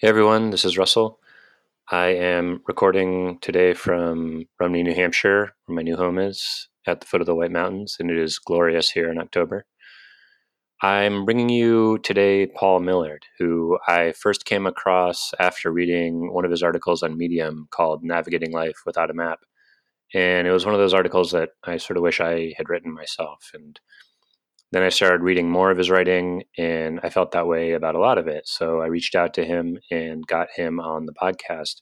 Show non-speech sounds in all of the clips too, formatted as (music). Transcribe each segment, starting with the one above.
Hey everyone, this is Russell. I am recording today from Rumney, New Hampshire, where my new home is, at the foot of the White Mountains, and it is glorious here in October. I'm bringing you today Paul Millerd, who I first came across after reading one of his articles on Medium called Navigating Life Without a Map. And it was one of those articles that I sort of wish I had written myself. And then I started reading more of his writing, and I felt that way about a lot of it. So I reached out to him and got him on the podcast.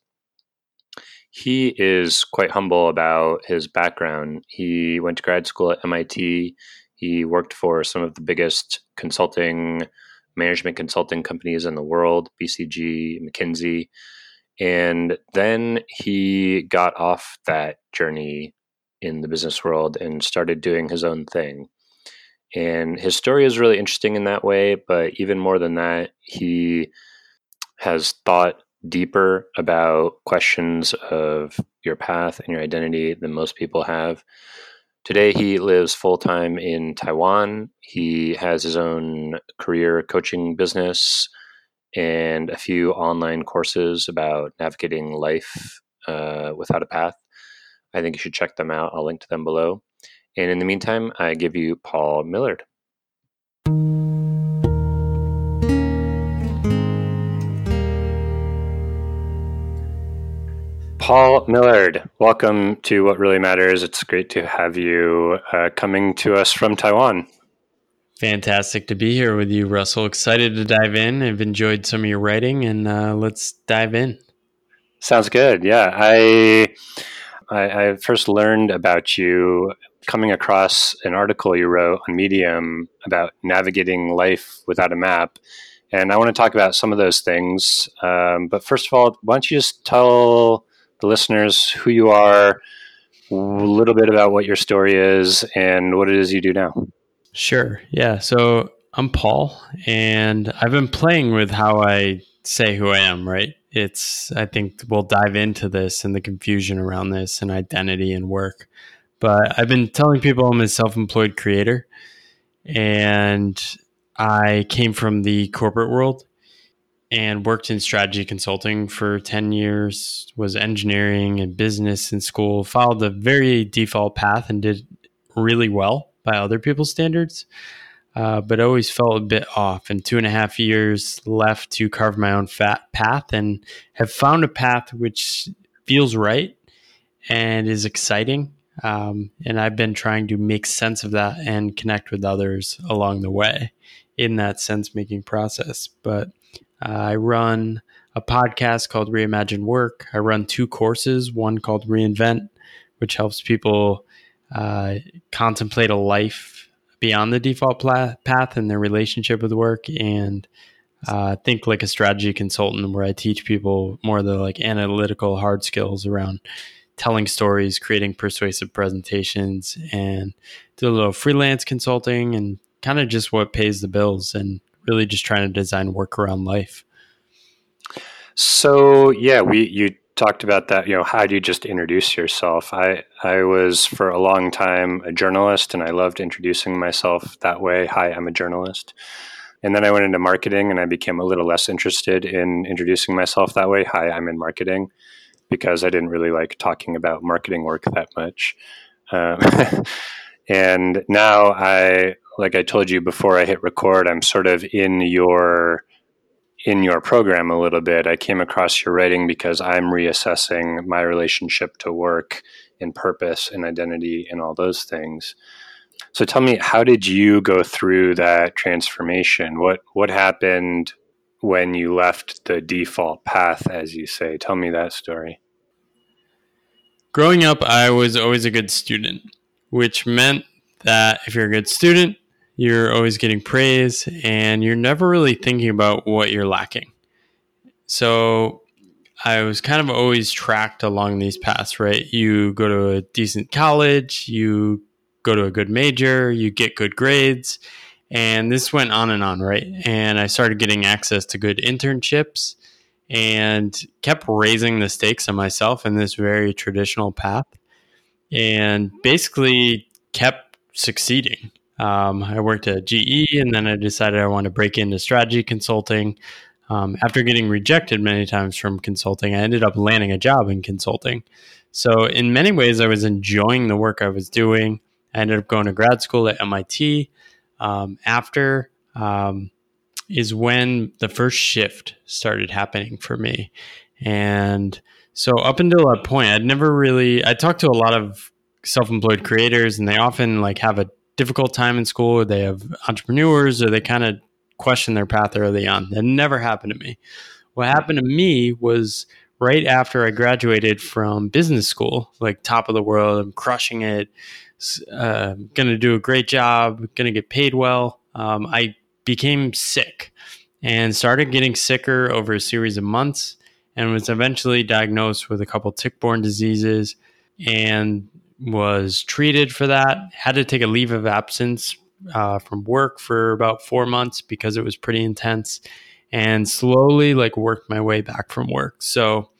He is quite humble about his background. He went to grad school at MIT. He worked for some of the biggest consulting, management consulting companies in the world BCG, McKinsey. And then he got off that journey in the business world and started doing his own thing. And his story is really interesting in that way. But even more than that, he has thought deeper about questions of your path and your identity than most people have. Today, he lives full time in Taiwan. He has his own career coaching business and a few online courses about navigating life uh, without a path. I think you should check them out. I'll link to them below. And in the meantime, I give you Paul Millerd. Paul Millerd, welcome to What Really Matters. It's great to have you uh, coming to us from Taiwan. Fantastic to be here with you, Russell. Excited to dive in. I've enjoyed some of your writing, and uh, let's dive in. Sounds good. Yeah, I, I I first learned about you coming across an article you wrote on Medium about navigating life without a map. And I want to talk about some of those things. Um, but first of all, why don't you just tell the listeners who you are, a little bit about what your story is, and what it is you do now? Sure. Yeah. So I'm Paul, and I've been playing with how I say who I am, right? It's, I think we'll dive into this and the confusion around this and identity and work. But I've been telling people I'm a self employed creator and I came from the corporate world and worked in strategy consulting for 10 years, was engineering and business in school, followed the very default path and did really well by other people's standards. Uh, but always felt a bit off. And two and a half years left to carve my own fat path, and have found a path which feels right and is exciting um, and I've been trying to make sense of that and connect with others along the way in that sense making process. But uh, I run a podcast called Reimagine Work. I run two courses, one called Reinvent, which helps people uh, contemplate a life beyond the default path and their relationship with work and uh, think like a strategy consultant where I teach people more of the like analytical hard skills around telling stories, creating persuasive presentations, and do a little freelance consulting and kind of just what pays the bills and really just trying to design work around life. So yeah, we you talked about that. You know, how do you just introduce yourself? I I was for a long time a journalist, and I loved introducing myself that way. Hi, I'm a journalist. And then I went into marketing, and I became a little less interested in introducing myself that way. Hi, I'm in marketing because I didn't really like talking about marketing work that much. Um, (laughs) and now I, like I told you before I hit record, I'm sort of in your in your program a little bit. I came across your writing because I'm reassessing my relationship to work and purpose and identity and all those things. So tell me, how did you go through that transformation? What what happened when you left the default path, as you say. Tell me that story. Growing up, I was always a good student, which meant that if you're a good student, you're always getting praise and you're never really thinking about what you're lacking. So I was kind of always tracked along these paths, right? You go to a decent college, you go to a good major, you get good grades, and this went on and on, right? And I started getting access to good internships and kept raising the stakes on myself in this very traditional path and basically kept succeeding. Um, I worked at GE and then I decided I wanted to break into strategy consulting. Um, after getting rejected many times from consulting, I ended up landing a job in consulting. So, in many ways, I was enjoying the work I was doing. I ended up going to grad school at MIT. Um, after um, is when the first shift started happening for me. And so, up until that point, I'd never really, I talked to a lot of self employed creators, and they often like have a difficult time in school, or they have entrepreneurs, or they kind of question their path early on. That never happened to me. What happened to me was right after I graduated from business school, like top of the world, I'm crushing it, uh, going to do a great job, going to get paid well. Um, I became sick and started getting sicker over a series of months and was eventually diagnosed with a couple tick-borne diseases and was treated for that. Had to take a leave of absence uh, from work for about four months because it was pretty intense and slowly like worked my way back from work. So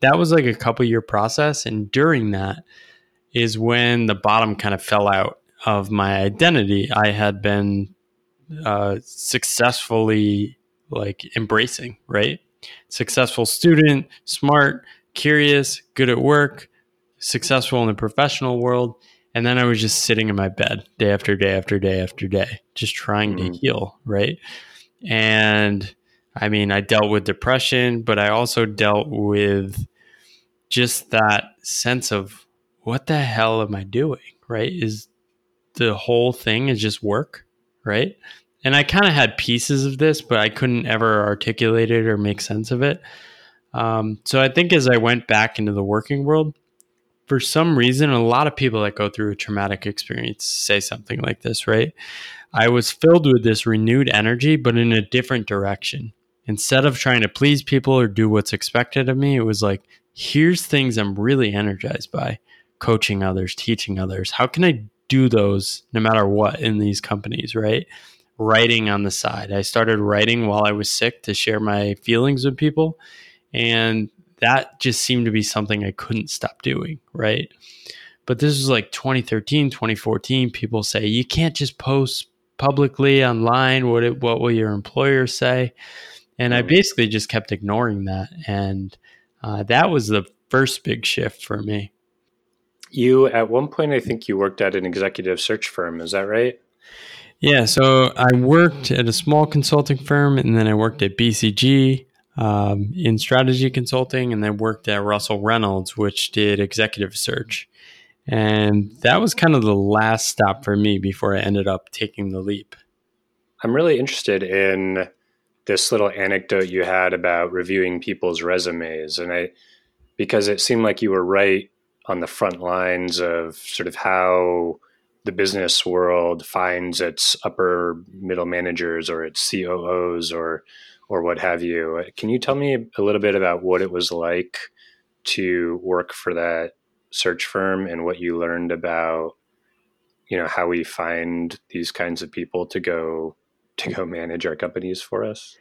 that was like a couple year process. And during that is when the bottom kind of fell out of my identity. I had been uh, successfully like embracing, right? Successful student, smart, curious, good at work, successful in the professional world. And then I was just sitting in my bed day after day after day after day, just trying mm-hmm. to heal. Right. And I mean, I dealt with depression, but I also dealt with just that sense of what the hell am I doing? Right. Is the whole thing is just work. Right. And I kind of had pieces of this, but I couldn't ever articulate it or make sense of it. Um, so I think as I went back into the working world, for some reason, a lot of people that go through a traumatic experience say something like this, right? I was filled with this renewed energy, but in a different direction. Instead of trying to please people or do what's expected of me, it was like, here's things I'm really energized by coaching others, teaching others. How can I do those no matter what in these companies, right? Writing on the side. I started writing while I was sick to share my feelings with people. And that just seemed to be something I couldn't stop doing, right? But this was like 2013, 2014. People say you can't just post publicly online. What it, what will your employer say? And I basically just kept ignoring that, and uh, that was the first big shift for me. You at one point, I think you worked at an executive search firm. Is that right? Yeah. So I worked at a small consulting firm, and then I worked at BCG um, in strategy consulting and then worked at Russell Reynolds, which did executive search. And that was kind of the last stop for me before I ended up taking the leap. I'm really interested in this little anecdote you had about reviewing people's resumes. And I, because it seemed like you were right on the front lines of sort of how the business world finds its upper middle managers or its COOs or or what have you. Can you tell me a little bit about what it was like to work for that search firm and what you learned about you know how we find these kinds of people to go to go manage our companies for us?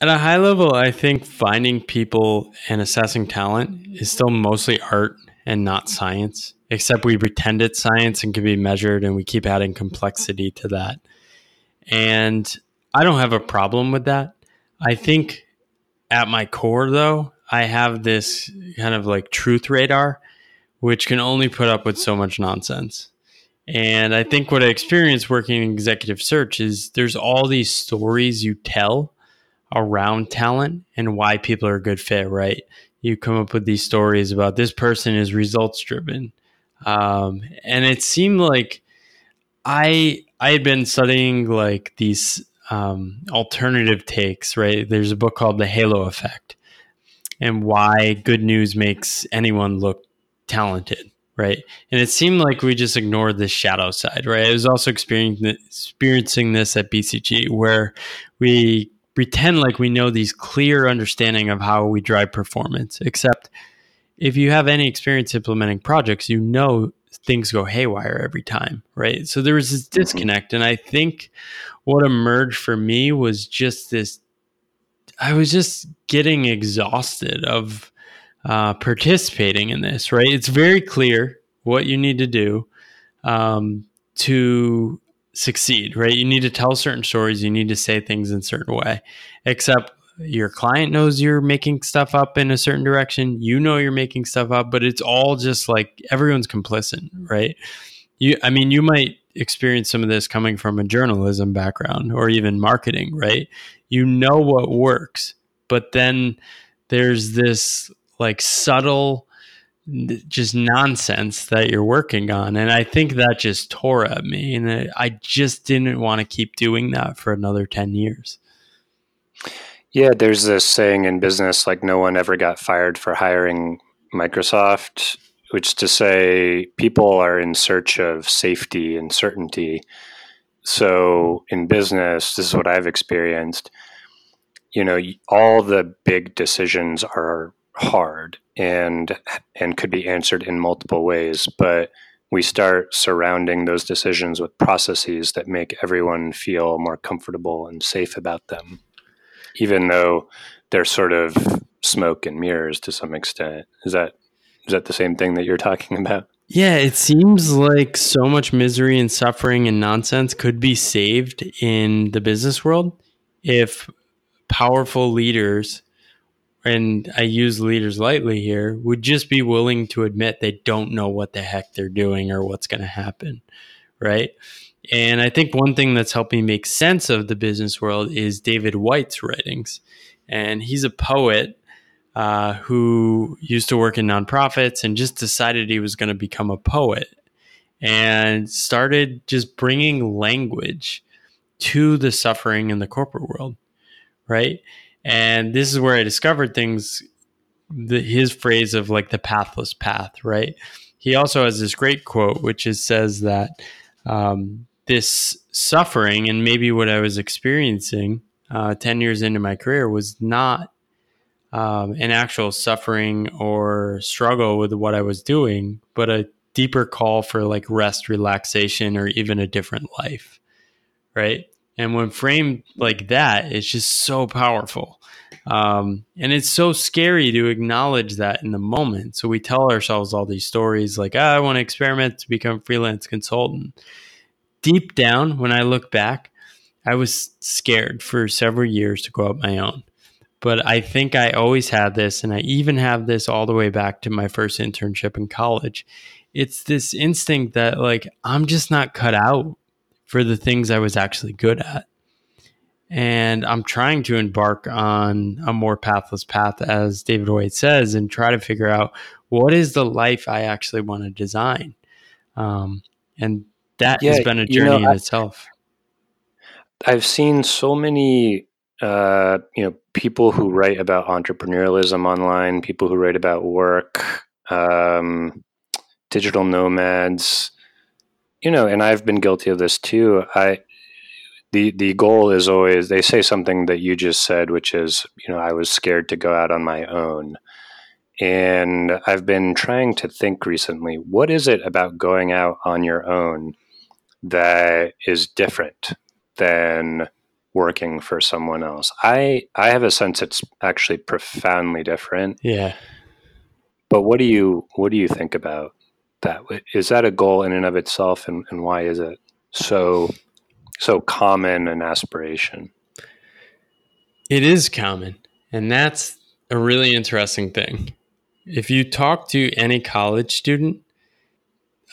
At a high level, I think finding people and assessing talent is still mostly art and not science, except we pretend it's science and can be measured and we keep adding complexity to that. And I don't have a problem with that. I think at my core, though, I have this kind of like truth radar, which can only put up with so much nonsense. And I think what I experienced working in executive search is there's all these stories you tell around talent and why people are a good fit, right? You come up with these stories about this person is results driven. Um, and it seemed like I I had been studying like these um, alternative takes, right? There's a book called The Halo Effect and why good news makes anyone look talented, right? And it seemed like we just ignored the shadow side, right? I was also experiencing this at BCG where we pretend like we know these clear understanding of how we drive performance, except if you have any experience implementing projects, you know things go haywire every time, right? So there was this mm-hmm. disconnect. And I think what emerged for me was just this I was just getting exhausted of uh, participating in this, right? It's very clear what you need to do um, to succeed, right? You need to tell certain stories, you need to say things in a certain way. Except your client knows you're making stuff up in a certain direction. You know you're making stuff up, but it's all just like everyone's complicit, right? You, I mean, you might experience some of this coming from a journalism background or even marketing, right? You know what works, but then there's this like subtle just nonsense that you're working on. And i think that just tore at me and i just didn't want to keep doing that for another 10 years. Yeah there's this saying in business like no one ever got fired for hiring microsoft which to say people are in search of safety and certainty. So in business this is what i've experienced you know all the big decisions are hard and and could be answered in multiple ways but we start surrounding those decisions with processes that make everyone feel more comfortable and safe about them even though they're sort of smoke and mirrors to some extent. Is that is that the same thing that you're talking about? Yeah it seems like so much misery and suffering and nonsense could be saved in the business world if powerful leaders and I use leaders lightly here, would just be willing to admit they don't know what the heck they're doing or what's going to happen. Right. And I think one thing that's helped me make sense of the business world is David Whyte's writings. And he's a poet uh, who used to work in nonprofits and just decided he was going to become a poet and started just bringing language to the suffering in the corporate world. Right and this is where I discovered things, the, his phrase of like the pathless path, right? He also has this great quote, which is says that um, this suffering and maybe what I was experiencing uh, 10 years into my career was not um, an actual suffering or struggle with what I was doing, but a deeper call for like rest, relaxation, or even a different life. Right. And when framed like that, it's just so powerful. Um, and it's so scary to acknowledge that in the moment. So we tell ourselves all these stories like, oh, I want to experiment to become freelance consultant. Deep down, when I look back, I was scared for several years to go out my own. But I think I always had this, and I even have this all the way back to my first internship in college. It's this instinct that, like, I'm just not cut out for the things I was actually good at. And I'm trying to embark on a more pathless path, as David Whyte says, and try to figure out what is the life I actually want to design. Um, and that yeah, has been a journey you know, in I, itself. I've seen so many, uh, you know, people who write about entrepreneurialism online, people who write about work, um, digital nomads, you know, and I've been guilty of this too. I the the goal is always they say something that you just said, which is, you know, I was scared to go out on my own. And I've been trying to think recently, what is it about going out on your own that is different than working for someone else? I I have a sense it's actually profoundly different. Yeah. But what do you what do you think about that is that a goal in and of itself and, and why is it so so common an aspiration it is common and that's a really interesting thing if you talk to any college student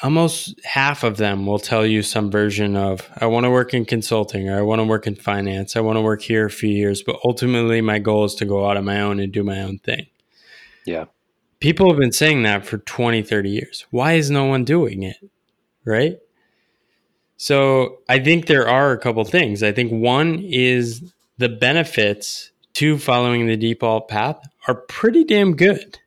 almost half of them will tell you some version of i want to work in consulting or i want to work in finance i want to work here a few years but ultimately my goal is to go out on my own and do my own thing yeah people have been saying that for 20, 30 years. Why is no one doing it? Right? So I think there are a couple things. I think one is the benefits to following the default path are pretty damn good.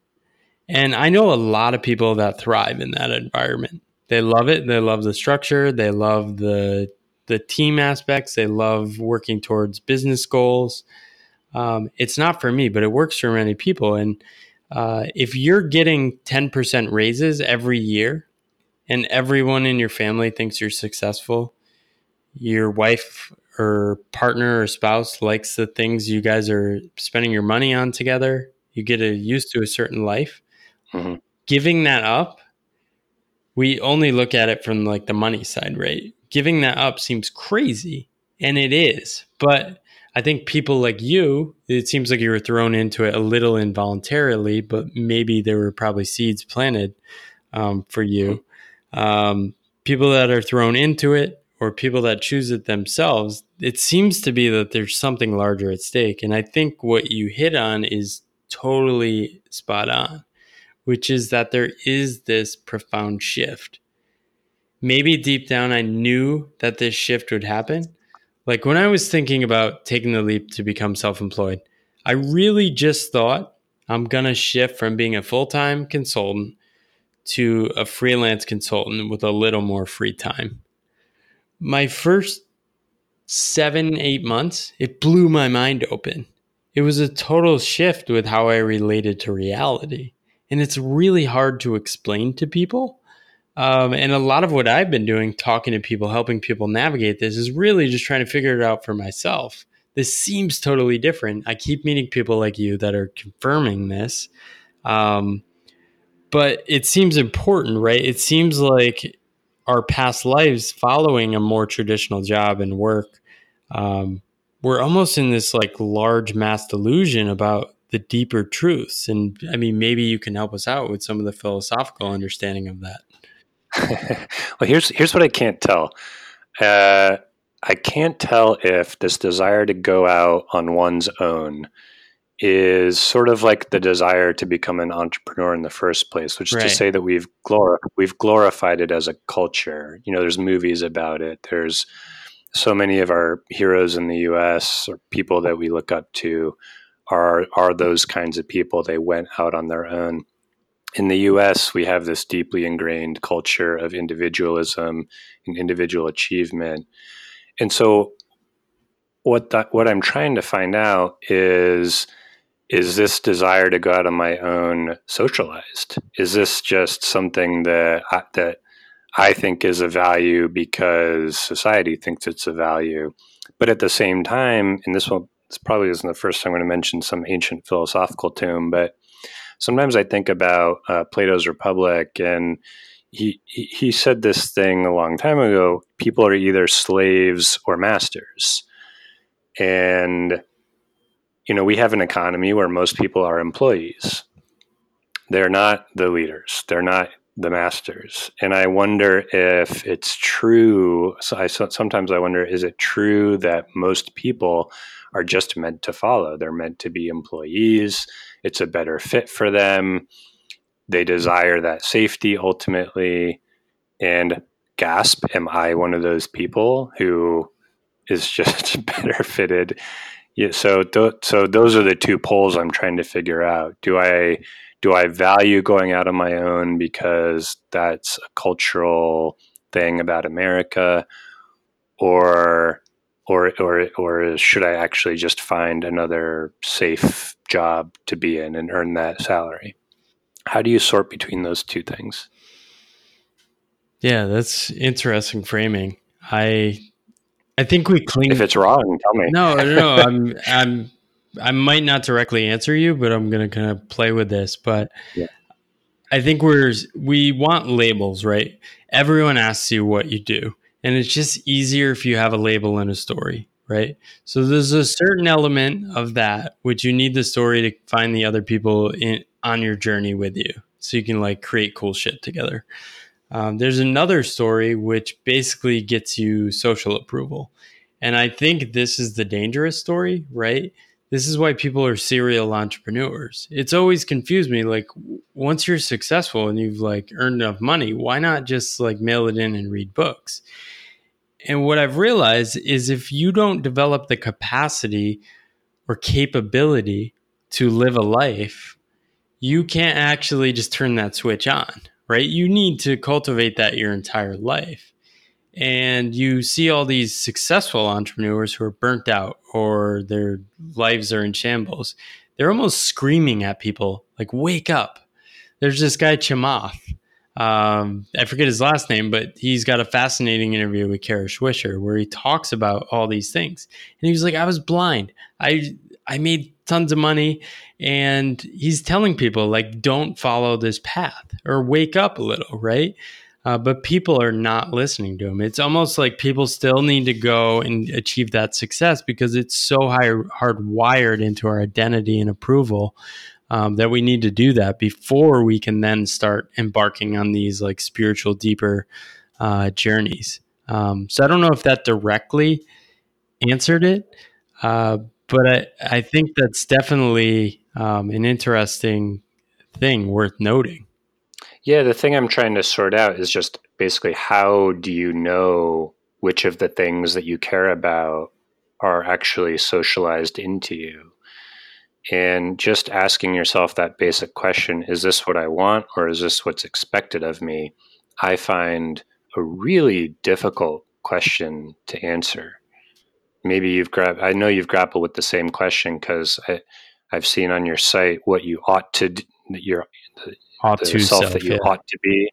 And I know a lot of people that thrive in that environment. They love it. They love the structure. They love the the team aspects. They love working towards business goals. Um, it's not for me, but it works for many people. And uh, if you're getting 10% raises every year and everyone in your family thinks you're successful, your wife or partner or spouse likes the things you guys are spending your money on together, you get a, used to a certain life. Mm-hmm. Giving that up, we only look at it from like the money side, right? Giving that up seems crazy, and it is. But I think people like you, it seems like you were thrown into it a little involuntarily, but maybe there were probably seeds planted um, for you. Um, people that are thrown into it or people that choose it themselves, it seems to be that there's something larger at stake. And I think what you hit on is totally spot on, which is that there is this profound shift. Maybe deep down, I knew that this shift would happen. Like when I was thinking about taking the leap to become self employed, I really just thought I'm going to shift from being a full time consultant to a freelance consultant with a little more free time. My first seven, eight months, it blew my mind open. It was a total shift with how I related to reality. And it's really hard to explain to people. Um, and a lot of what I've been doing, talking to people, helping people navigate this, is really just trying to figure it out for myself. This seems totally different. I keep meeting people like you that are confirming this. Um, but it seems important, right? It seems like our past lives following a more traditional job and work, um, we're almost in this like large mass delusion about the deeper truths. And I mean, maybe you can help us out with some of the philosophical understanding of that. (laughs) well, here's here's what I can't tell. Uh, I can't tell if this desire to go out on one's own is sort of like the desire to become an entrepreneur in the first place, which is to say that we've glor- we've glorified it as a culture. You know, there's movies about it. There's so many of our heroes in the U.S. or people that we look up to are are those kinds of people. They went out on their own. In the U.S., we have this deeply ingrained culture of individualism and individual achievement, and so what that, what I'm trying to find out is is this desire to go out on my own socialized? Is this just something that I, that I think is a value because society thinks it's a value? But at the same time, and this one this probably isn't the first time I'm going to mention some ancient philosophical tome, but sometimes I think about uh, Plato's Republic, and he he said this thing a long time ago: people are either slaves or masters, and you know, we have an economy where most people are employees. They're not the leaders. They're not the masters. And I wonder if it's true. So I sometimes I wonder, is it true that most people are just meant to follow? They're meant to be employees. It's a better fit for them. They desire that safety ultimately. And gasp, am I one of those people who is just (laughs) better fitted yeah, so th- so those are the two poles I'm trying to figure out. Do I do I value going out on my own because that's a cultural thing about America, or or or or should I actually just find another safe job to be in and earn that salary? How do you sort between those two things? Yeah, that's interesting framing. I I think we cling. If it's wrong, tell me. No, no, no. I'm, I'm, I might not directly answer you, but I'm going to kind of play with this. But yeah. I think we're we want labels, right? Everyone asks you what you do, and it's just easier if you have a label in a story, right? So there's a certain element of that which you need the story to find the other people in on your journey with you, so you can like create cool shit together. Um, there's another story which basically gets you social approval. And I think this is the dangerous story, right? This is why people are serial entrepreneurs. It's always confused me. Like, once you're successful and you've like earned enough money, why not just like mail it in and read books? And what I've realized is if you don't develop the capacity or capability to live a life, you can't actually just turn that switch on, right? You need to cultivate that your entire life. And you see all these successful entrepreneurs who are burnt out or their lives are in shambles. They're almost screaming at people, like, wake up. There's this guy, Chamath. Um, I forget his last name, but he's got a fascinating interview with Kara Swisher where he talks about all these things. And he was like, I was blind. I I made tons of money and he's telling people like don't follow this path or wake up a little right uh, but people are not listening to him. It's almost like people still need to go and achieve that success because it's so high, hardwired into our identity and approval um, that we need to do that before we can then start embarking on these like spiritual, deeper uh, journeys. Um, so I don't know if that directly answered it, uh, but I, I think that's definitely um, an interesting thing worth noting. Yeah, the thing I'm trying to sort out is just basically how do you know which of the things that you care about are actually socialized into you? And just asking yourself that basic question is this what I want or is this what's expected of me? I find a really difficult question to answer. Maybe you've grabbed, I know you've grappled with the same question because I've seen on your site what you ought to, your, ought the to self, self that you yeah. ought to be.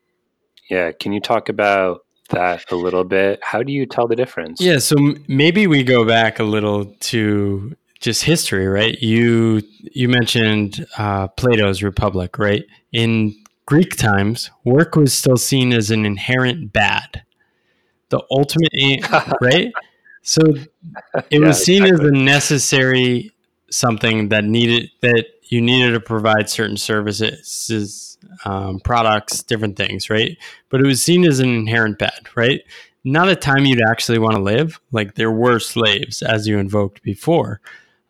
Yeah. Can you talk about that a little bit? How do you tell the difference? Yeah. So maybe we go back a little to just history, right? You you mentioned uh, Plato's Republic, right? In Greek times, work was still seen as an inherent bad, the ultimate aim, (laughs) right? So it yeah, was seen exactly. as a necessary something that needed that you needed to provide certain services, um, products, different things, right? But it was seen as an inherent bad, right? Not a time you'd actually want to live. Like there were slaves, as you invoked before.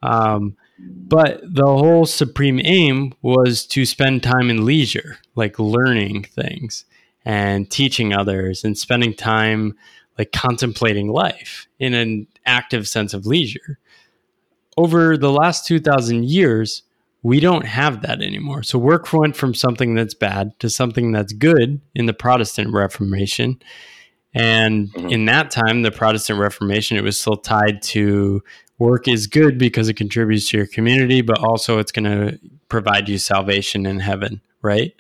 Um, but the whole supreme aim was to spend time in leisure, like learning things and teaching others and spending time like contemplating life in an active sense of leisure. Over the last 2000 years, we don't have that anymore. So work went from something that's bad to something that's good in the Protestant Reformation. And mm-hmm. in that time, the Protestant Reformation, it was still tied to work is good because it contributes to your community, but also it's going to provide you salvation in heaven, right?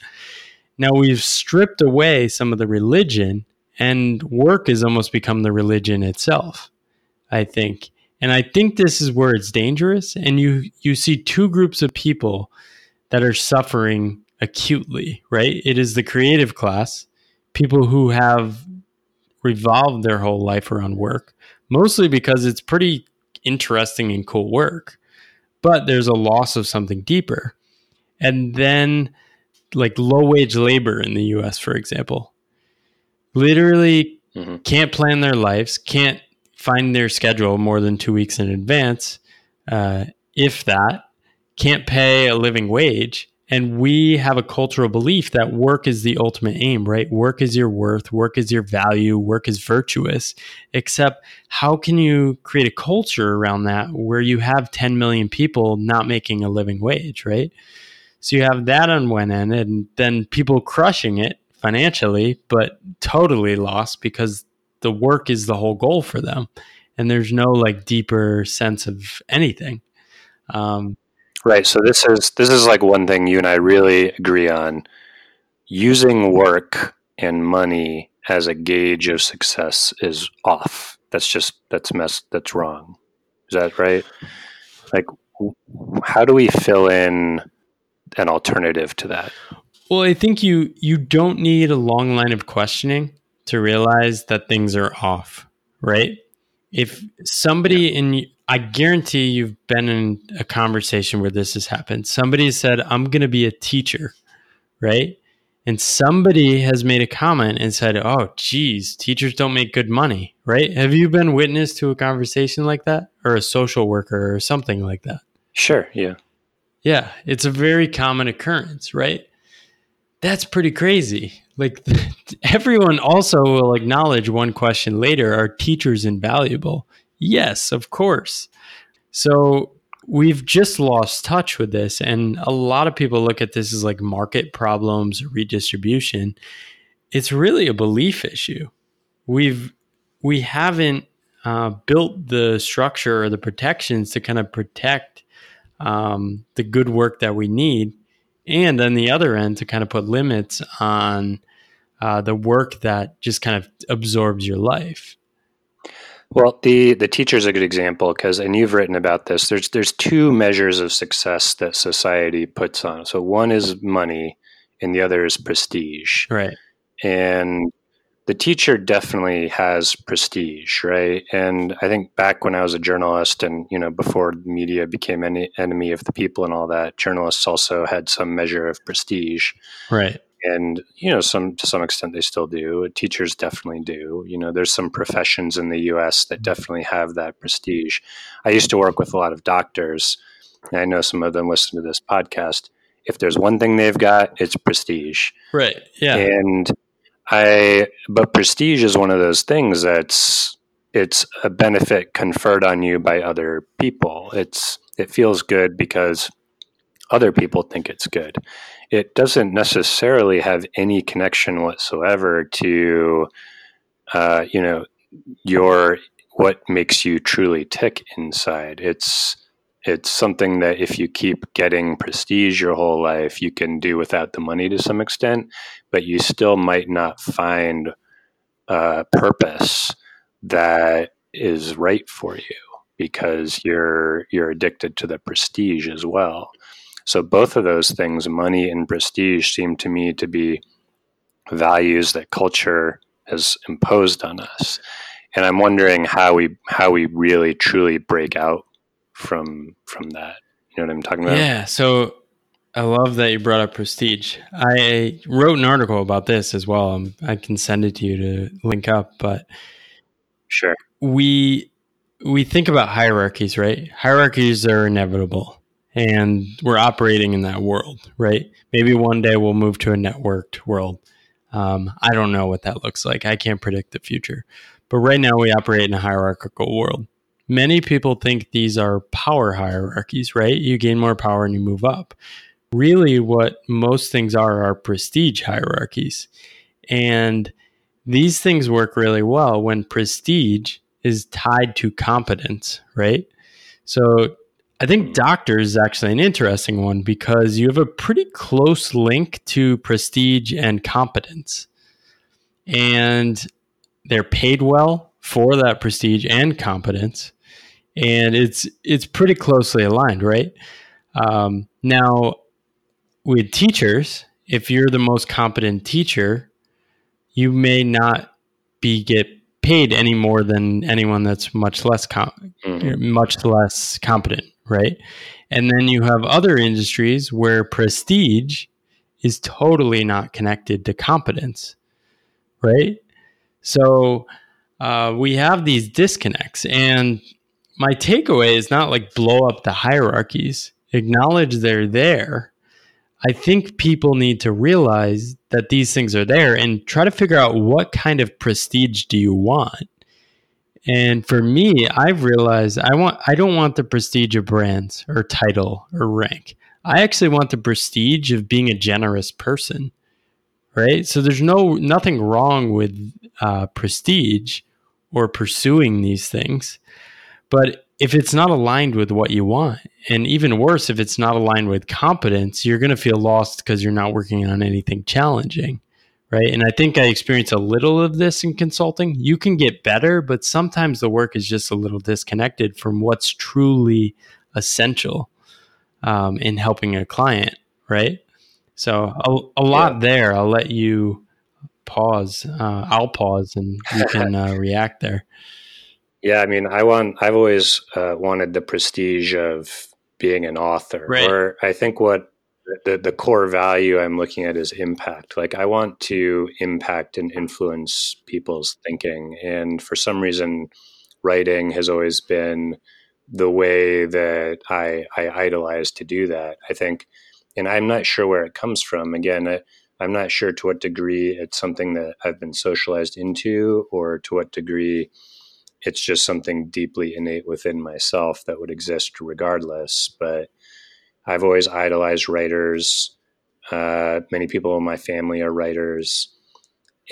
Now we've stripped away some of the religion, and work has almost become the religion itself, I think. And I think this is where it's dangerous. And you you see two groups of people that are suffering acutely, right? It is the creative class, people who have revolved their whole life around work, mostly because it's pretty interesting and cool work, but there's a loss of something deeper. And then, like low wage labor in the US, for example, literally mm-hmm. can't plan their lives, can't find their schedule more than two weeks in advance, uh, if that, can't pay a living wage and we have a cultural belief that work is the ultimate aim, right? Work is your worth, work is your value, work is virtuous. Except, how can you create a culture around that where you have 10 million people not making a living wage, right? So you have that on one end, and then people crushing it financially, but totally lost because the work is the whole goal for them. And there's no like deeper sense of anything. Um, Right. So this is this is like one thing you and I really agree on. Using work and money as a gauge of success is off. That's just that's mess that's wrong. Is that right? Like how do we fill in an alternative to that? Well, I think you you don't need a long line of questioning to realize that things are off, right? If somebody yeah. in I guarantee you've been in a conversation where this has happened. Somebody said, I'm going to be a teacher, right? And somebody has made a comment and said, Oh, geez, teachers don't make good money, right? Have you been witness to a conversation like that or a social worker or something like that? Sure. Yeah. Yeah. It's a very common occurrence, right? That's pretty crazy. Like (laughs) everyone also will acknowledge one question later are teachers invaluable? Yes, of course. So we've just lost touch with this. And a lot of people look at this as like market problems, redistribution. It's really a belief issue. We've, we haven't uh, built the structure or the protections to kind of protect um, the good work that we need. And on the other end, to kind of put limits on uh, the work that just kind of absorbs your life. Well, the the teacher is a good example because, and you've written about this. There's there's two measures of success that society puts on. So one is money, and the other is prestige. Right. And the teacher definitely has prestige, right? And I think back when I was a journalist and, you know, before media became any enemy of the people and all that, journalists also had some measure of prestige. Right. And, you know, some to some extent they still do. Teachers definitely do. You know, there's some professions in the US that definitely have that prestige. I used to work with a lot of doctors. And I know some of them listen to this podcast. If there's one thing they've got, it's prestige. Right. Yeah. And I but prestige is one of those things that's it's a benefit conferred on you by other people. It's it feels good because other people think it's good. It doesn't necessarily have any connection whatsoever to uh, you know your what makes you truly tick inside. It's it's something that if you keep getting prestige your whole life, you can do without the money to some extent, but you still might not find a purpose that is right for you because you're you're addicted to the prestige as well. So both of those things, money and prestige, seem to me to be values that culture has imposed on us. And I'm wondering how we how we really truly break out from from that. You know what I'm talking about? Yeah. So I love that you brought up prestige. I wrote an article about this as well. Um, I can send it to you to link up, but sure. We we think about hierarchies, right? Hierarchies are inevitable and we're operating in that world, right? Maybe one day we'll move to a networked world. Um, I don't know what that looks like. I can't predict the future. But right now we operate in a hierarchical world many people think these are power hierarchies, right? You gain more power and you move up. Really, what most things are are prestige hierarchies. And these things work really well when prestige is tied to competence, right? So I think doctor is actually an interesting one because you have a pretty close link to prestige and competence. And they're paid well for that prestige and competence and it's it's pretty closely aligned, right? Um, now, with teachers, if you're the most competent teacher, you may not be get paid any more than anyone that's much less com- mm-hmm. much less competent, right? And then you have other industries where prestige is totally not connected to competence, right? So uh, we have these disconnects, and my takeaway is not like blow up the hierarchies, acknowledge they're there. I think people need to realize that these things are there and try to figure out what kind of prestige do you want. And for me, I've realized I want I don't want the prestige of brands or title or rank. I actually want the prestige of being a generous person. Right? So there's no nothing wrong with uh, prestige or pursuing these things. But if it's not aligned with what you want, and even worse, if it's not aligned with competence, you're going to feel lost because you're not working on anything challenging. Right. And I think I experienced a little of this in consulting. You can get better, but sometimes the work is just a little disconnected from what's truly essential um, in helping a client. Right. So a, a lot yeah. there. I'll let you pause. Uh, I'll pause and you can (laughs) uh, react there. Yeah, I mean, I want. I've always uh, wanted the prestige of being an author. Right. Or I think what the the core value I'm looking at is impact. Like I want to impact and influence people's thinking, and for some reason, writing has always been the way that I I idolize to do that. I think, and I'm not sure where it comes from. Again. I, I'm not sure to what degree it's something that I've been socialized into, or to what degree it's just something deeply innate within myself that would exist regardless. But I've always idolized writers. Uh, many people in my family are writers,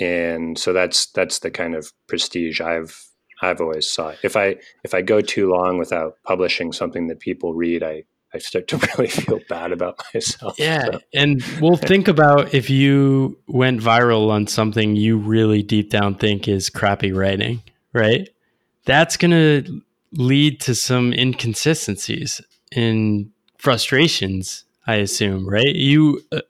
and so that's that's the kind of prestige I've I've always sought. If I if I go too long without publishing something that people read, I I start to (laughs) really feel bad about myself. Yeah. So. And we'll (laughs) think about if you went viral on something you really deep down think is crappy writing, right? That's going to lead to some inconsistencies and frustrations, I assume, right? You uh,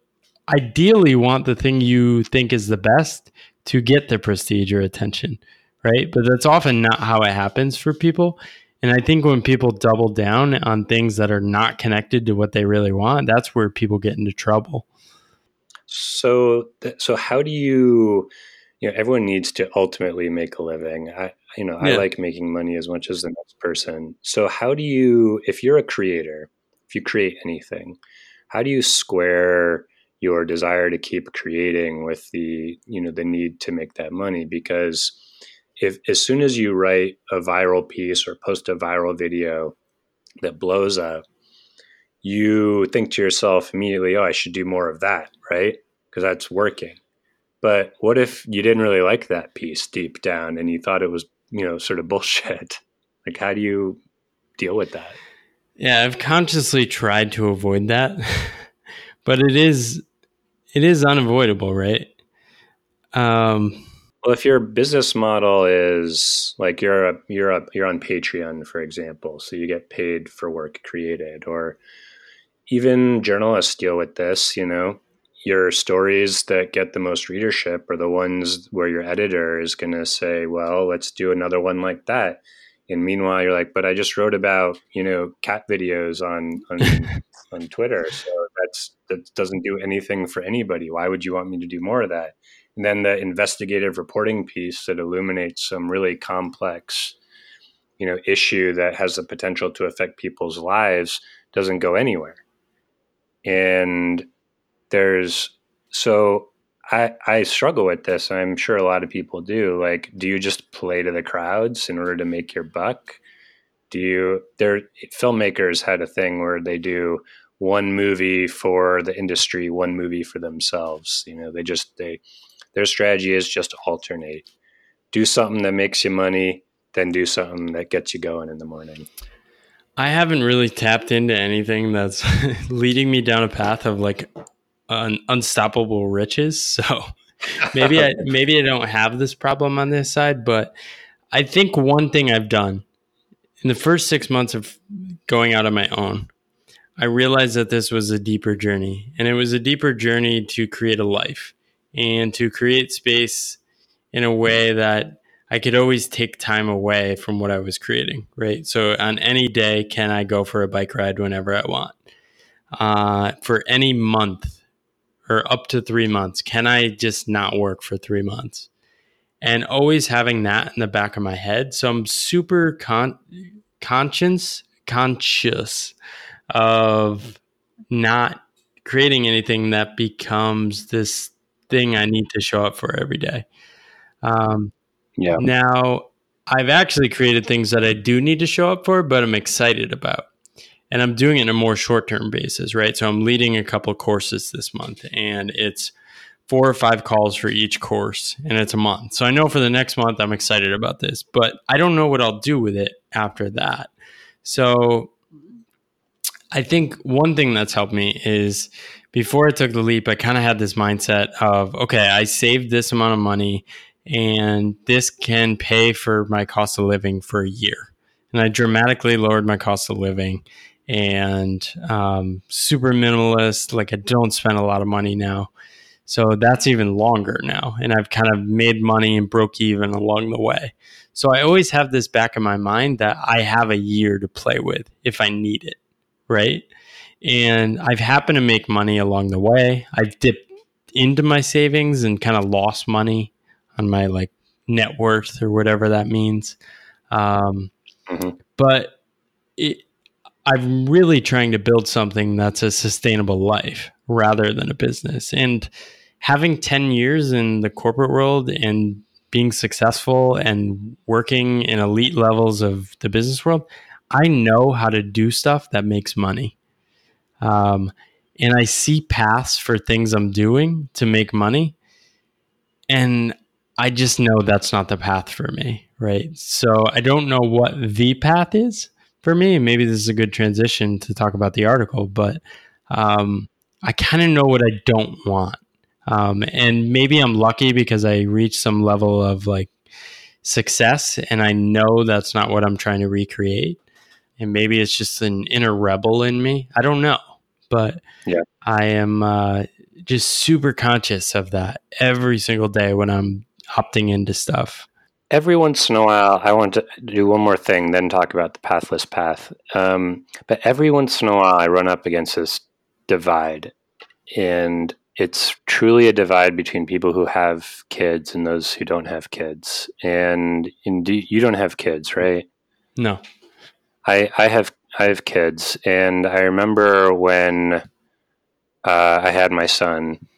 ideally want the thing you think is the best to get the prestige or attention, right? But that's often not how it happens for people. And I think when people double down on things that are not connected to what they really want, that's where people get into trouble. So, so how do you? You know, everyone needs to ultimately make a living. I, you know, yeah. I like making money as much as the next person. So, how do you, if you're a creator, if you create anything, how do you square your desire to keep creating with the, you know, the need to make that money? Because if as soon as you write a viral piece or post a viral video that blows up, you think to yourself immediately, oh, I should do more of that, right? Because that's working. But what if you didn't really like that piece deep down and you thought it was, you know, sort of bullshit? (laughs) Like, how do you deal with that? Yeah, I've consciously tried to avoid that, (laughs) but it is it is unavoidable, right? Um, well, if your business model is like you're a, you're a, you're on Patreon, for example, so you get paid for work created, or even journalists deal with this. You know, your stories that get the most readership are the ones where your editor is going to say, "Well, let's do another one like that." And meanwhile, you're like, "But I just wrote about you know cat videos on on, (laughs) on Twitter, so that's that doesn't do anything for anybody. Why would you want me to do more of that?" And then the investigative reporting piece that illuminates some really complex, you know, issue that has the potential to affect people's lives doesn't go anywhere. And there's so I, I struggle with this. I'm sure a lot of people do. Like, do you just play to the crowds in order to make your buck? Do you? There, filmmakers had a thing where they do one movie for the industry, one movie for themselves. You know, they just they their strategy is just alternate. Do something that makes you money, then do something that gets you going in the morning. I haven't really tapped into anything that's (laughs) leading me down a path of like un- unstoppable riches. (laughs) So (laughs) maybe I maybe I don't have this problem on this side, but I think one thing I've done in the first 6 months of going out on my own, I realized that this was a deeper journey, and it was a deeper journey to create a life and to create space in a way that I could always take time away from what I was creating, right? So on any day, can I go for a bike ride whenever I want? Uh, for any month or up to three months, can I just not work for three months? And always having that in the back of my head. So I'm super con- conscious, conscious of not creating anything that becomes this thing I need to show up for every day. Um, yeah. Now, I've actually created things that I do need to show up for, but I'm excited about. And I'm doing it in a more short term basis, right? So I'm leading a couple courses this month, and it's four or five calls for each course, and it's a month. So I know for the next month, I'm excited about this, but I don't know what I'll do with it after that. So I think one thing that's helped me is before I took the leap, I kind of had this mindset of, okay, I saved this amount of money and this can pay for my cost of living for a year. And I dramatically lowered my cost of living and um, super minimalist. Like I don't spend a lot of money now. So that's even longer now. And I've kind of made money and broke even along the way. So I always have this back in my mind that I have a year to play with if I need it. Right and I've happened to make money along the way. I've dipped into my savings and kind of lost money on my like net worth or whatever that means. Um, mm-hmm. But it, I'm really trying to build something that's a sustainable life rather than a business. And having 10 years in the corporate world and being successful and working in elite levels of the business world, I know how to do stuff that makes money. Um, and I see paths for things I'm doing to make money. And I just know that's not the path for me. Right. So I don't know what the path is for me. Maybe this is a good transition to talk about the article, but um, I kind of know what I don't want. Um, and maybe I'm lucky because I reached some level of like success and I know that's not what I'm trying to recreate. And maybe it's just an inner rebel in me. I don't know but yeah. I am uh, just super conscious of that every single day when I'm opting into stuff. Every once in a while, I want to do one more thing, then talk about the pathless path. Um, but every once in a while, I run up against this divide, and it's truly a divide between people who have kids and those who don't have kids. And indeed, you don't have kids, right? No, I I have I have kids, and I remember when uh, I had my son,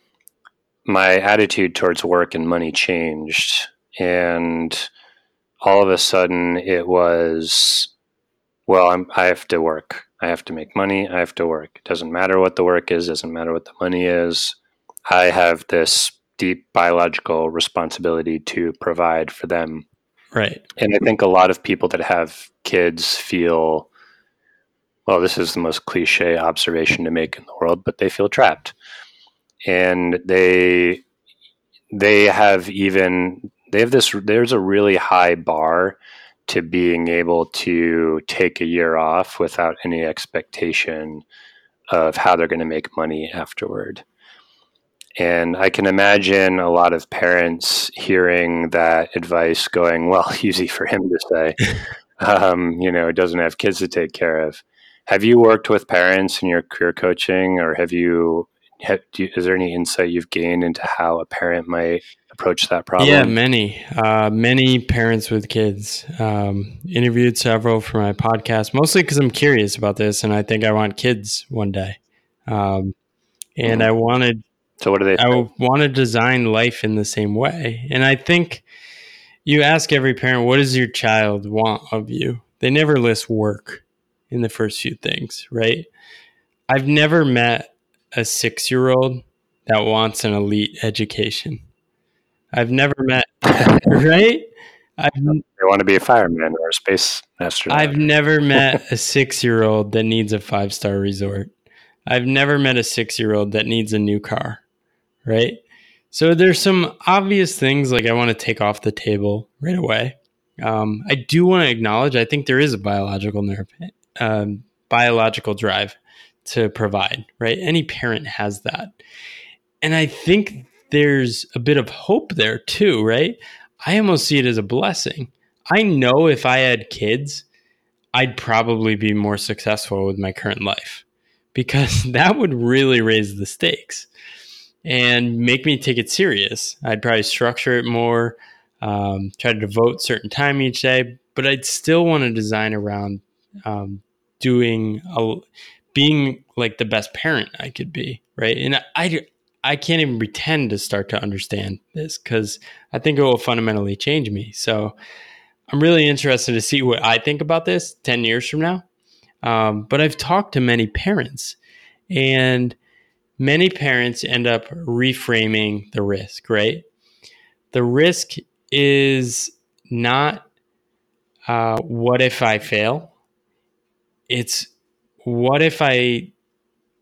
my attitude towards work and money changed, and all of a sudden it was, well, I'm, I have to work. I have to make money. I have to work. It doesn't matter what the work is. Doesn't matter what the money is. I have this deep biological responsibility to provide for them. Right. And I think a lot of people that have kids feel well, this is the most cliche observation to make in the world, but they feel trapped. And they they have even they have this there's a really high bar to being able to take a year off without any expectation of how they're going to make money afterward. And I can imagine a lot of parents hearing that advice going, well, (laughs) easy for him to say, (laughs) um, you know, doesn't have kids to take care of. Have you worked with parents in your career coaching, or have you, have, you, Is there any insight you've gained into how a parent might approach that problem? Yeah, many, uh, many parents with kids. Um, interviewed several for my podcast, mostly because I'm curious about this, and I think I want kids one day. Um, and mm-hmm. I wanted. So what do they? I want to design life in the same way, and I think you ask every parent, "What does your child want of you?" They never list work in the first few things, right? I've never met a six year old that wants an elite education. I've never met, (laughs) right? I've, they want to be a fireman or a space astronaut. I've never met a six year old that needs a five star resort. I've never met a six year old that needs a new car, right? So there's some obvious things like I want to take off the table right away. Um, I do want to acknowledge I think there is a biological nerve um, biological drive to provide, right? Any parent has that. And I think there's a bit of hope there too, right? I almost see it as a blessing. I know if I had kids, I'd probably be more successful with my current life because (laughs) that would really raise the stakes and make me take it serious. I'd probably structure it more, um, try to devote certain time each day, but I'd still want to design around um, doing a, being like the best parent I could be, right? And I I can't even pretend to start to understand this because I think it will fundamentally change me. So I'm really interested to see what I think about this 10 years from now. Um, but I've talked to many parents, and many parents end up reframing the risk, right? The risk is not uh, what if I fail? it's what if I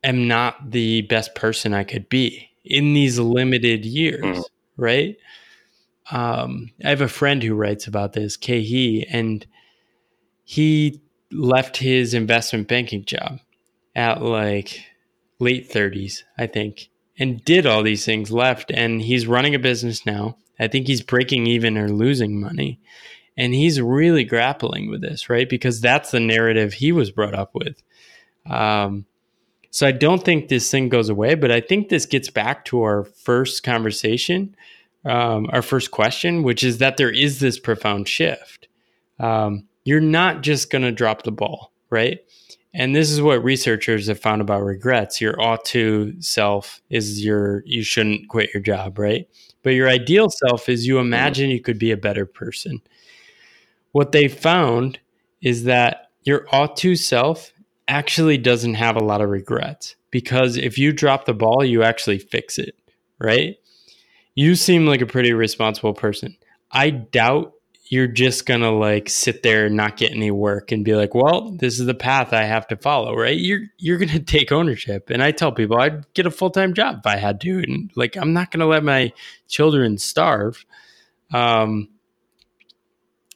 am not the best person I could be in these limited years, mm. right? Um, I have a friend who writes about this, Kehi, and he left his investment banking job at like late 30s, I think, and did all these things, left, and he's running a business now. I think he's breaking even or losing money. And he's really grappling with this, right? Because that's the narrative he was brought up with. Um, so I don't think this thing goes away, but I think this gets back to our first conversation, um, our first question, which is that there is this profound shift. Um, you're not just going to drop the ball, right? And this is what researchers have found about regrets. Your ought to self is your, you shouldn't quit your job, right? But your ideal self is you imagine you could be a better person what they found is that your ought to self actually doesn't have a lot of regrets because if you drop the ball, you actually fix it, right? You seem like a pretty responsible person. I doubt you're just gonna like sit there and not get any work and be like, well, this is the path I have to follow, right? You're you're gonna (laughs) take ownership. And I tell people I'd get a full time job if I had to, and like I'm not gonna let my children starve. Um,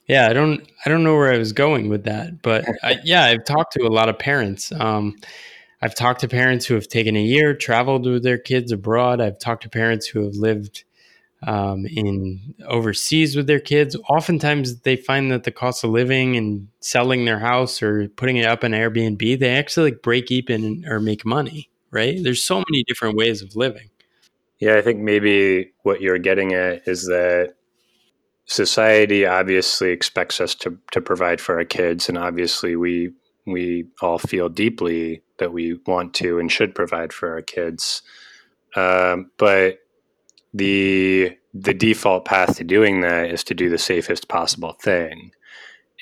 yeah, I don't I don't know where I was going with that, but I, (laughs) yeah, I've talked to a lot of parents. Um, I've talked to parents who have taken a year, traveled with their kids abroad. I've talked to parents who have lived um, in overseas with their kids, oftentimes they find that the cost of living and selling their house or putting it up in Airbnb, they actually like break even or make money, right? There's so many different ways of living. Yeah, I think maybe what you're getting at is that society obviously expects us to, to provide for our kids, and obviously we we all feel deeply that we want to and should provide for our kids. Um, but the the default path to doing that is to do the safest possible thing.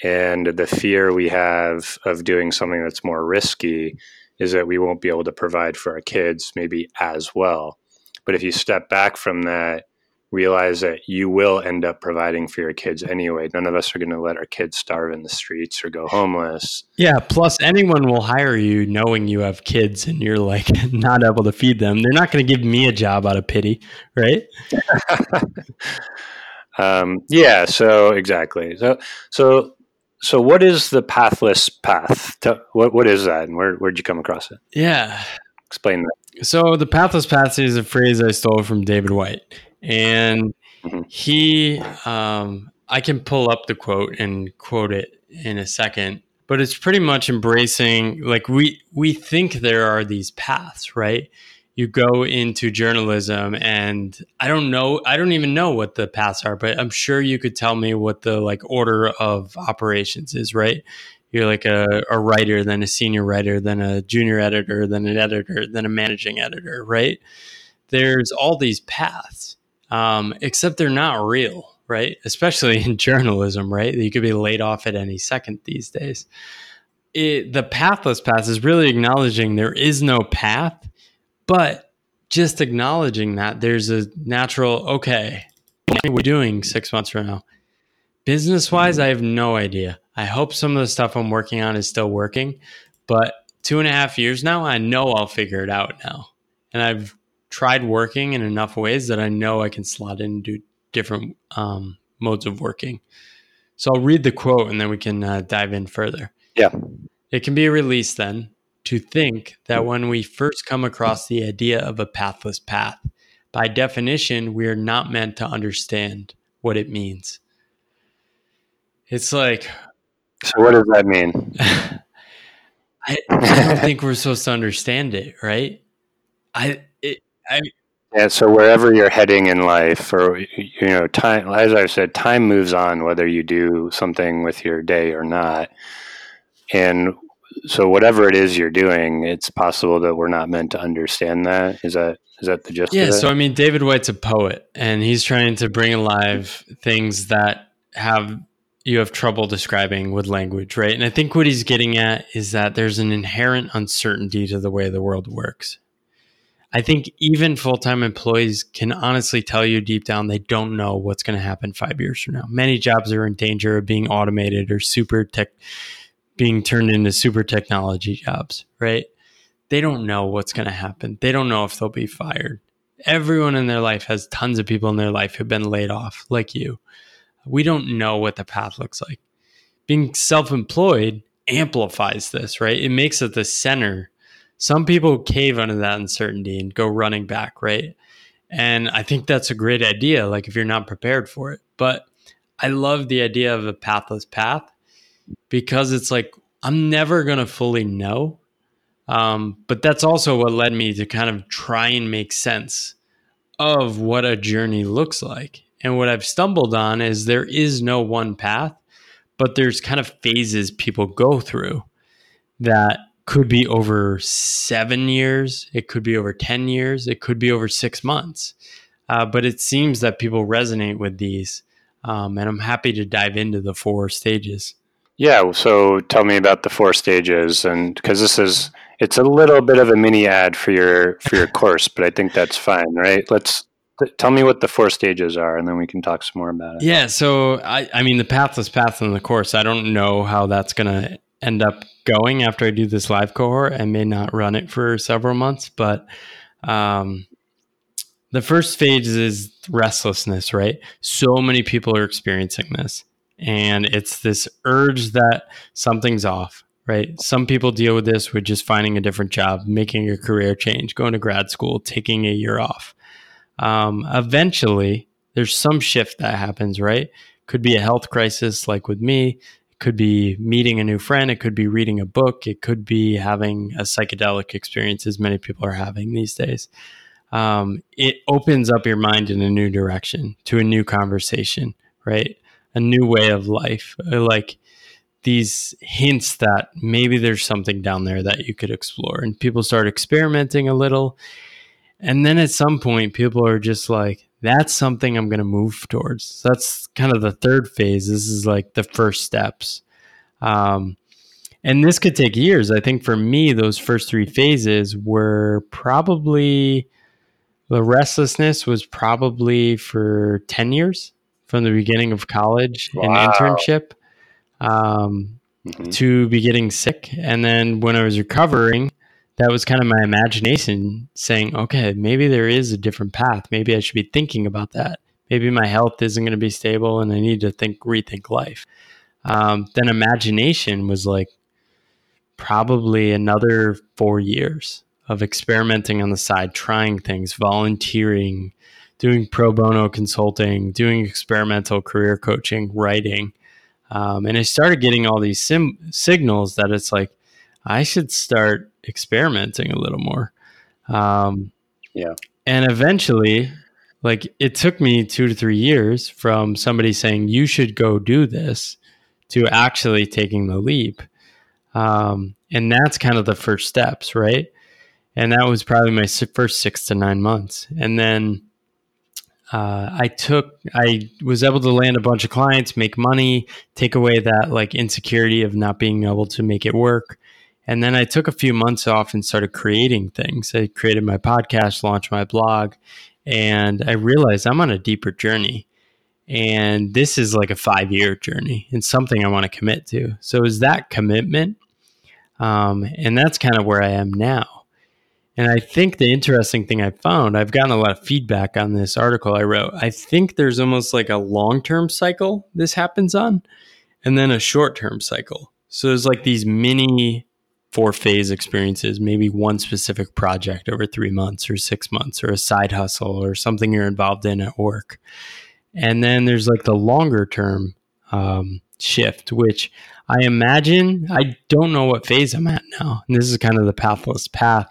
And the fear we have of doing something that's more risky is that we won't be able to provide for our kids maybe as well. But if you step back from that realize that you will end up providing for your kids anyway. None of us are going to let our kids starve in the streets or go homeless. Yeah. Plus, anyone will hire you knowing you have kids and you're like (laughs) not able to feed them. They're not going to give me a job out of pity, right? (laughs) um, yeah. So exactly. So so so what is the pathless path? What what is that, and where where'd you come across it? Yeah. Explain that. So the pathless path is a phrase I stole from David Whyte and mm-hmm. he um, i can pull up the quote and quote it in a second but it's pretty much embracing like we we think there are these paths right? You go into journalism and i don't know i don't even know what the paths are but i'm sure you could tell me what the like order of operations is right? You're like a, a writer then a senior writer then a junior editor then an editor then a managing editor right? There's all these paths um, except they're not real, right? Especially in (laughs) journalism, right? You could be laid off at any second these days. It, the pathless path is really acknowledging there is no path, but just acknowledging that there's a natural, okay, what are we doing six months from now? Business wise, I have no idea. I hope some of the stuff I'm working on is still working, but two and a half years now, I know I'll figure it out now. And I've tried working in enough ways that I know I can slot in and do different um, modes of working. So I'll read the quote and then we can uh, dive in further. Yeah. It can be a release then to think that when we first come across the idea of a pathless path, by definition, we are not meant to understand what it means. It's like. So, what does that mean? (laughs) I, I don't think we're supposed to understand it, right? I I yeah, so wherever you're heading in life, or you know, time as I've said, time moves on whether you do something with your day or not. And so whatever it is you're doing, it's possible that we're not meant to understand that. Is that is that the gist? Yeah. So I mean, David Whyte's a poet, and he's trying to bring alive things that have you have trouble describing with language, right? And I think what he's getting at is that there's an inherent uncertainty to the way the world works. I think even full time employees can honestly tell you deep down they don't know what's going to happen five years from now. Many jobs are in danger of being automated or super tech, being turned into super technology jobs, right? They don't know what's going to happen. They don't know if they'll be fired. Everyone in their life has tons of people in their life who've been laid off, like you. We don't know what the path looks like. Being self employed amplifies this, right? It makes it the center some people cave under that uncertainty and go running back, right? And I think that's a great idea, like if you're not prepared for it. But I love the idea of a pathless path because it's like I'm never going to fully know. Um, but that's also what led me to kind of try and make sense of what a journey looks like. And what I've stumbled on is there is no one path, but there's kind of phases people go through that could be over seven years, it could be over 10 years, it could be over six months. Uh, but it seems that people resonate with these. Um, and I'm happy to dive into the four stages. Yeah. So tell me about the four stages. And because this is, it's a little bit of a mini ad for your for your (laughs) course, but I think that's fine, right? Let's tell me what the four stages are, and then we can talk some more about it. Yeah. So I, I mean, the pathless path in the course. I don't know how that's going to end up going after I do this live cohort. I may not run it for several months, but um, the first phase is restlessness, right? So many people are experiencing this, and it's this urge that something's off, right? Some people deal with this with just finding a different job, making a career change, going to grad school, taking a year off. Um, eventually, there's some shift that happens, right? Could be a health crisis, like with me. Could be meeting a new friend. It could be reading a book. It could be having a psychedelic experience, as many people are having these days. Um, it opens up your mind in a new direction to a new conversation, right? A new way of life. Uh, like these hints that maybe there's something down there that you could explore. And people start experimenting a little. And then at some point, people are just like, that's something I'm going to move towards. So that's kind of the third phase. This is like the first steps. Um, and this could take years. I think for me, those first three phases were probably the restlessness was probably for 10 years from the beginning of college wow. and internship um, mm-hmm. to be getting sick. And then when I was recovering, that was kind of my imagination saying, okay, maybe there is a different path. Maybe I should be thinking about that. Maybe my health isn't going to be stable and I need to think, rethink life. Um, then imagination was like probably another four years of experimenting on the side, trying things, volunteering, doing pro bono consulting, doing experimental career coaching, writing. Um, and I started getting all these sim- signals that it's like, I should start experimenting a little more. Um, yeah. And eventually, like it took me two to three years from somebody saying, you should go do this to actually taking the leap. Um, and that's kind of the first steps, right? And that was probably my first six to nine months. And then uh, I took, I was able to land a bunch of clients, make money, take away that like insecurity of not being able to make it work. And then I took a few months off and started creating things. I created my podcast, launched my blog, and I realized I'm on a deeper journey. And this is like a five year journey and something I want to commit to. So, is that commitment? Um, and that's kind of where I am now. And I think the interesting thing I found, I've gotten a lot of feedback on this article I wrote. I think there's almost like a long term cycle this happens on, and then a short term cycle. So there's like these mini four phase experiences, maybe one specific project over three months or six months, or a side hustle or something you're involved in at work. And then there's like the longer term um, shift, which I imagine, I don't know what phase I'm at now. And this is kind of the pathless path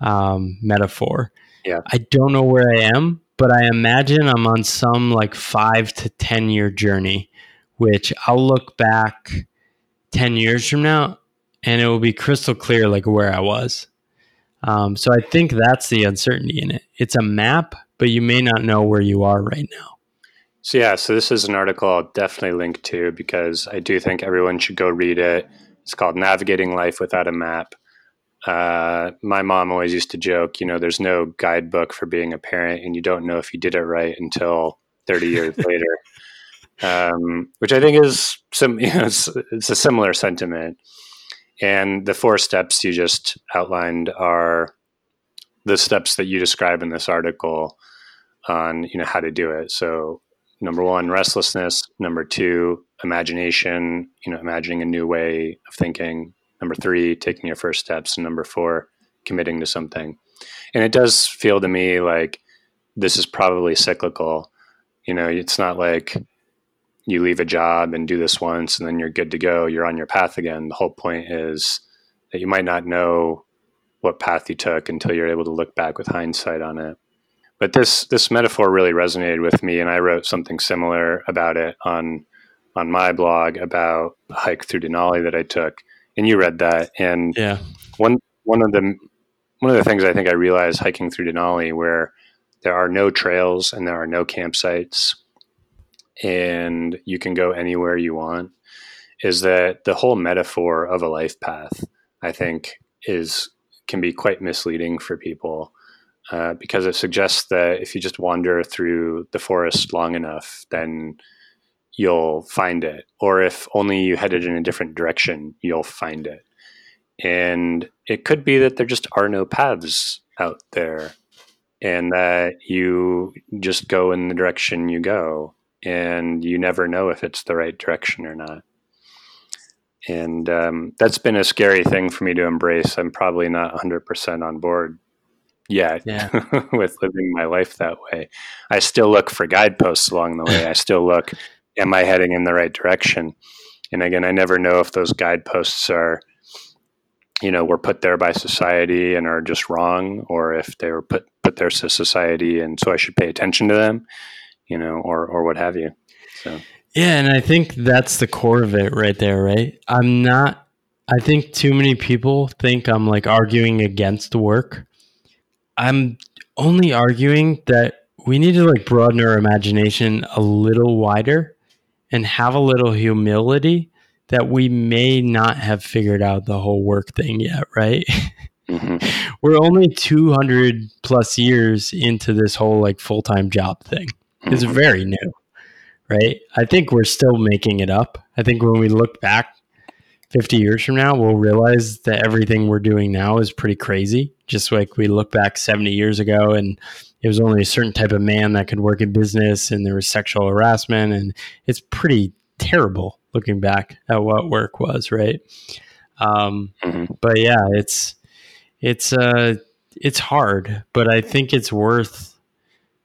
um, metaphor. Yeah. I don't know where I am, but I imagine I'm on some like five to 10 year journey, which I'll look back 10 years from now and it will be crystal clear like where I was. Um, so I think that's the uncertainty in it. It's a map, but you may not know where you are right now. So yeah, so this is an article I'll definitely link to because I do think everyone should go read it. It's called Navigating Life Without a Map. Uh, my mom always used to joke, you know, there's no guidebook for being a parent, and you don't know if you did it right until 30 years (laughs) later. Um, which I think is some, (laughs) you know, it's, it's a similar sentiment. And the four steps you just outlined are the steps that you describe in this article on, you know, how to do it. So number one, restlessness. Number two, imagination. You know, imagining a new way of thinking. Number three, taking your first steps. And number four, committing to something. And it does feel to me like this is probably cyclical. You know, it's not like you leave a job and do this once and then you're good to go. You're on your path again. The whole point is that you might not know what path you took until you're able to look back with hindsight on it. But this this metaphor really resonated with me, and I wrote something similar about it on on my blog about a hike through Denali that I took and you read that. And yeah, one one of the one of the things I think I realized hiking through Denali, where there are no trails and there are no campsites, and you can go anywhere you want, is that the whole metaphor of a life path, I think, is can be quite misleading for people. Uh, because it suggests that if you just wander through the forest long enough, then you'll find it. Or if only you headed in a different direction, you'll find it. And it could be that there just are no paths out there and that you just go in the direction you go and you never know if it's the right direction or not. And um, that's been a scary thing for me to embrace. I'm probably not 100% on board yet Yeah. (laughs) with living my life that way. I still look for guideposts along the way. I (laughs) still look, am I heading in the right direction? And again, I never know if those guideposts are, you know, were put there by society and are just wrong, or if they were put put there to society and so I should pay attention to them, you know, or or what have you. So Yeah, and I think that's the core of it right there, right? I'm not I think too many people think I'm like arguing against work. I'm only arguing that we need to like broaden our imagination a little wider and have a little humility that we may not have figured out the whole work thing yet, right? mhm. (laughs) We're only 200 plus years into this whole like full-time job thing. It's Mhm. very new, right? I think we're still making it up. I think when we look back 50 years from now, we'll realize that everything we're doing now is pretty crazy. Just like we look back 70 years ago and it was only a certain type of man that could work in business and there was sexual harassment. And it's pretty terrible looking back at what work was, right? Um, Mhm. but yeah, it's, it's, uh, it's hard, but I think it's worth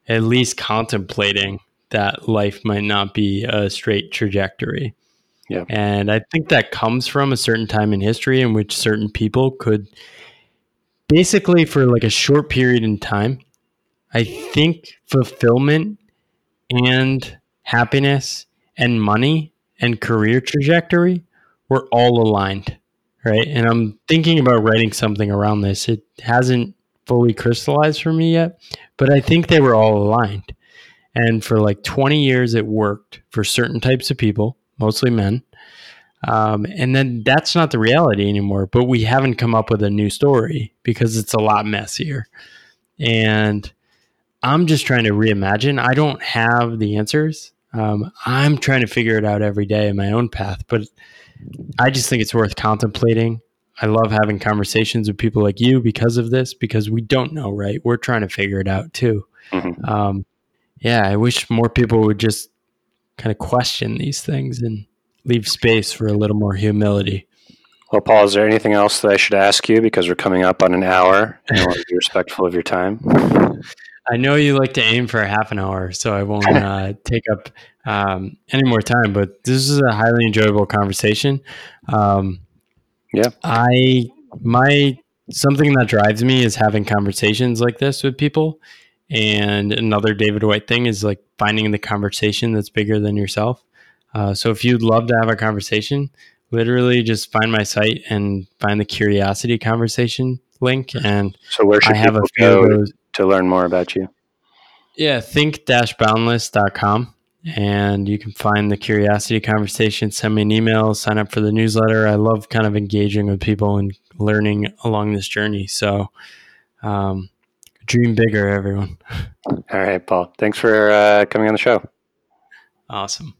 at least contemplating that life might not be a straight trajectory. Yeah. And I think that comes from a certain time in history in which certain people could basically, for like a short period in time, I think fulfillment and happiness and money and career trajectory were all aligned. Right. And I'm thinking about writing something around this. It hasn't fully crystallized for me yet, but I think they were all aligned. And for like 20 years, it worked for certain types of people, mostly men. Um, and then that's not the reality anymore. But we haven't come up with a new story because it's a lot messier. And I'm just trying to reimagine. I don't have the answers. Um, I'm trying to figure it out every day in my own path. But I just think it's worth contemplating. I love having conversations with people like you because of this, because we don't know, right? We're trying to figure it out too. Mhm. Um, yeah, I wish more people would just kind of question these things and leave space for a little more humility. Well, Paul, is there anything else that I should ask you because we're coming up on an hour and I want to be respectful of your time? (laughs) I know you like to aim for a half an hour, so I won't (laughs) uh, take up um, any more time. But this is a highly enjoyable conversation. Um, Yeah. I my something that drives me is having conversations like this with people. And another David Whyte thing is like finding the conversation that's bigger than yourself. Uh, so if you'd love to have a conversation, literally just find my site and find the curiosity conversation link. And So where should I have a people few go to learn more about you? Yeah, think-boundless.com. And you can find the curiosity conversation, send me an email, sign up for the newsletter. I love kind of engaging with people and learning along this journey. So, um, dream bigger, everyone. All right, Paul. Thanks for uh, coming on the show. Awesome.